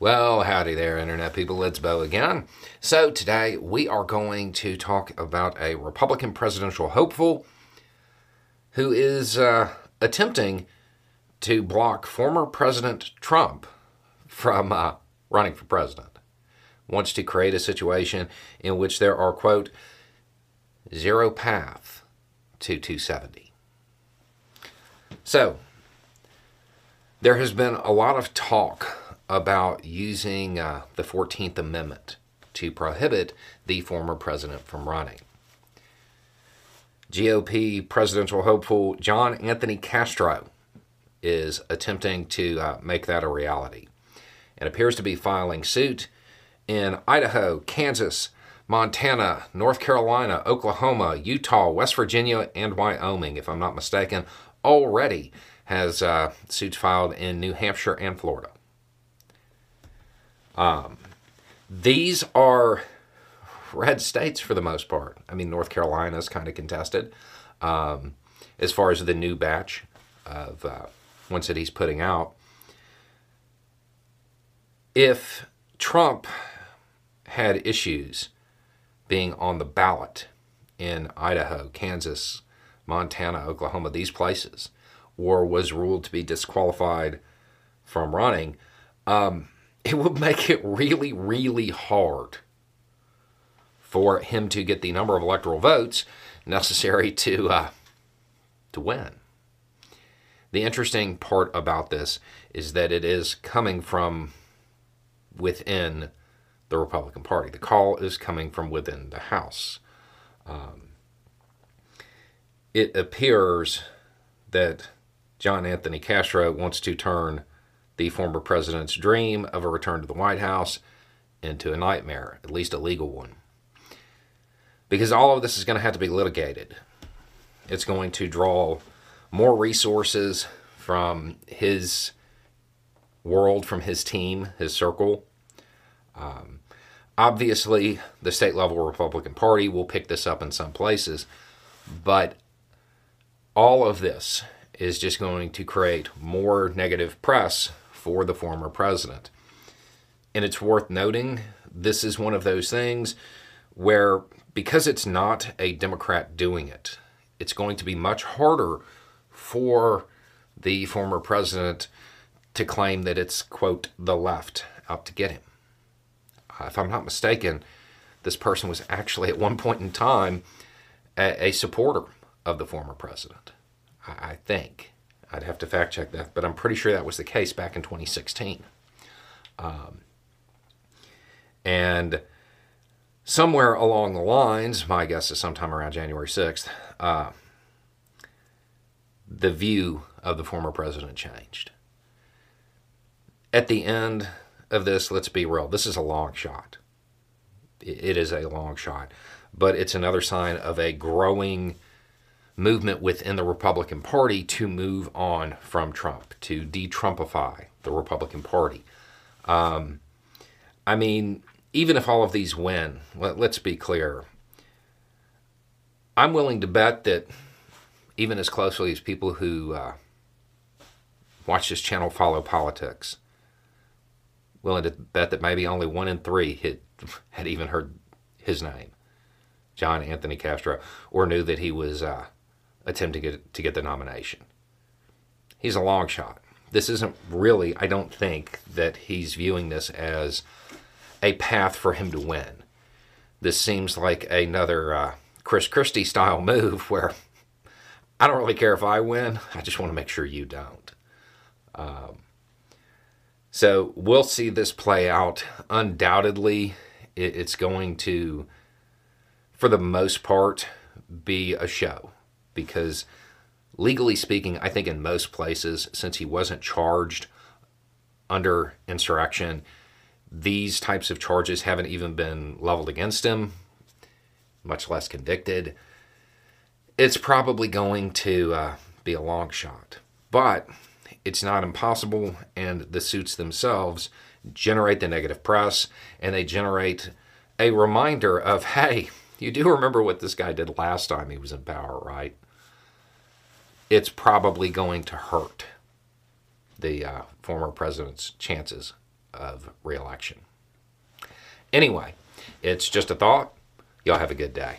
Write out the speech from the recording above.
Well, howdy there, Internet people. It's Beau again. So, today we are going to talk about a Republican presidential hopeful who is uh, attempting to block former President Trump from uh, running for president. Wants to create a situation in which there are, quote, zero path to 270. So, there has been a lot of talk about using uh, the 14th Amendment to prohibit the former president from running. GOP presidential hopeful John Anthony Castro is attempting to uh, make that a reality and appears to be filing suit in Idaho, Kansas, Montana, North Carolina, Oklahoma, Utah, West Virginia, and Wyoming, if I'm not mistaken, already has uh, suits filed in New Hampshire and Florida. Um, these are red states for the most part. I mean, North Carolina is kind of contested um, as far as the new batch of uh, ones that he's putting out. If Trump had issues being on the ballot in Idaho, Kansas, Montana, Oklahoma, these places, or was ruled to be disqualified from running, um, it would make it really, really hard for him to get the number of electoral votes necessary to uh, to win. The interesting part about this is that it is coming from within the Republican Party. The call is coming from within the House. Um, it appears that John Anthony Castro wants to turn the former president's dream of a return to the White House into a nightmare, at least a legal one. Because all of this is going to have to be litigated. It's going to draw more resources from his world, from his team, his circle. Um, obviously, the state level Republican Party will pick this up in some places, but all of this is just going to create more negative press for the former president. And it's worth noting this is one of those things where, because it's not a Democrat doing it, it's going to be much harder for the former president to claim that it's, quote, the left out to get him. If I'm not mistaken, this person was actually at one point in time a, a supporter of the former president, I, I think. I'd have to fact check that, but I'm pretty sure that was the case back in 2016. Um, and somewhere along the lines, my guess is sometime around January 6th, uh, the view of the former president changed. At the end of this, let's be real, this is a long shot. It is a long shot, but it's another sign of a growing movement within the Republican Party to move on from Trump, to de Trumpify the Republican Party. Um, I mean, even if all of these win, let, us be clear. I'm willing to bet that even as closely as people who uh, watch this channel follow politics, willing to bet that maybe only one in three had, had even heard his name, John Anthony Castro, or knew that he was uh, attempt to get to get the nomination. He's a long shot. This isn't really, I don't think, that he's viewing this as a path for him to win. This seems like another uh, Chris Christie style move where I don't really care if I win, I just want to make sure you don't. Um, so we'll see this play out. Undoubtedly, it's going to, for the most part, be a show because legally speaking, I think in most places, since he wasn't charged under insurrection, these types of charges haven't even been leveled against him, much less convicted. It's probably going to uh, be a long shot, but it's not impossible, and the suits themselves generate the negative press and they generate a reminder of hey, you do remember what this guy did last time he was in power, right? It's probably going to hurt the uh, former president's chances of reelection. Anyway, it's just a thought. Y'all have a good day.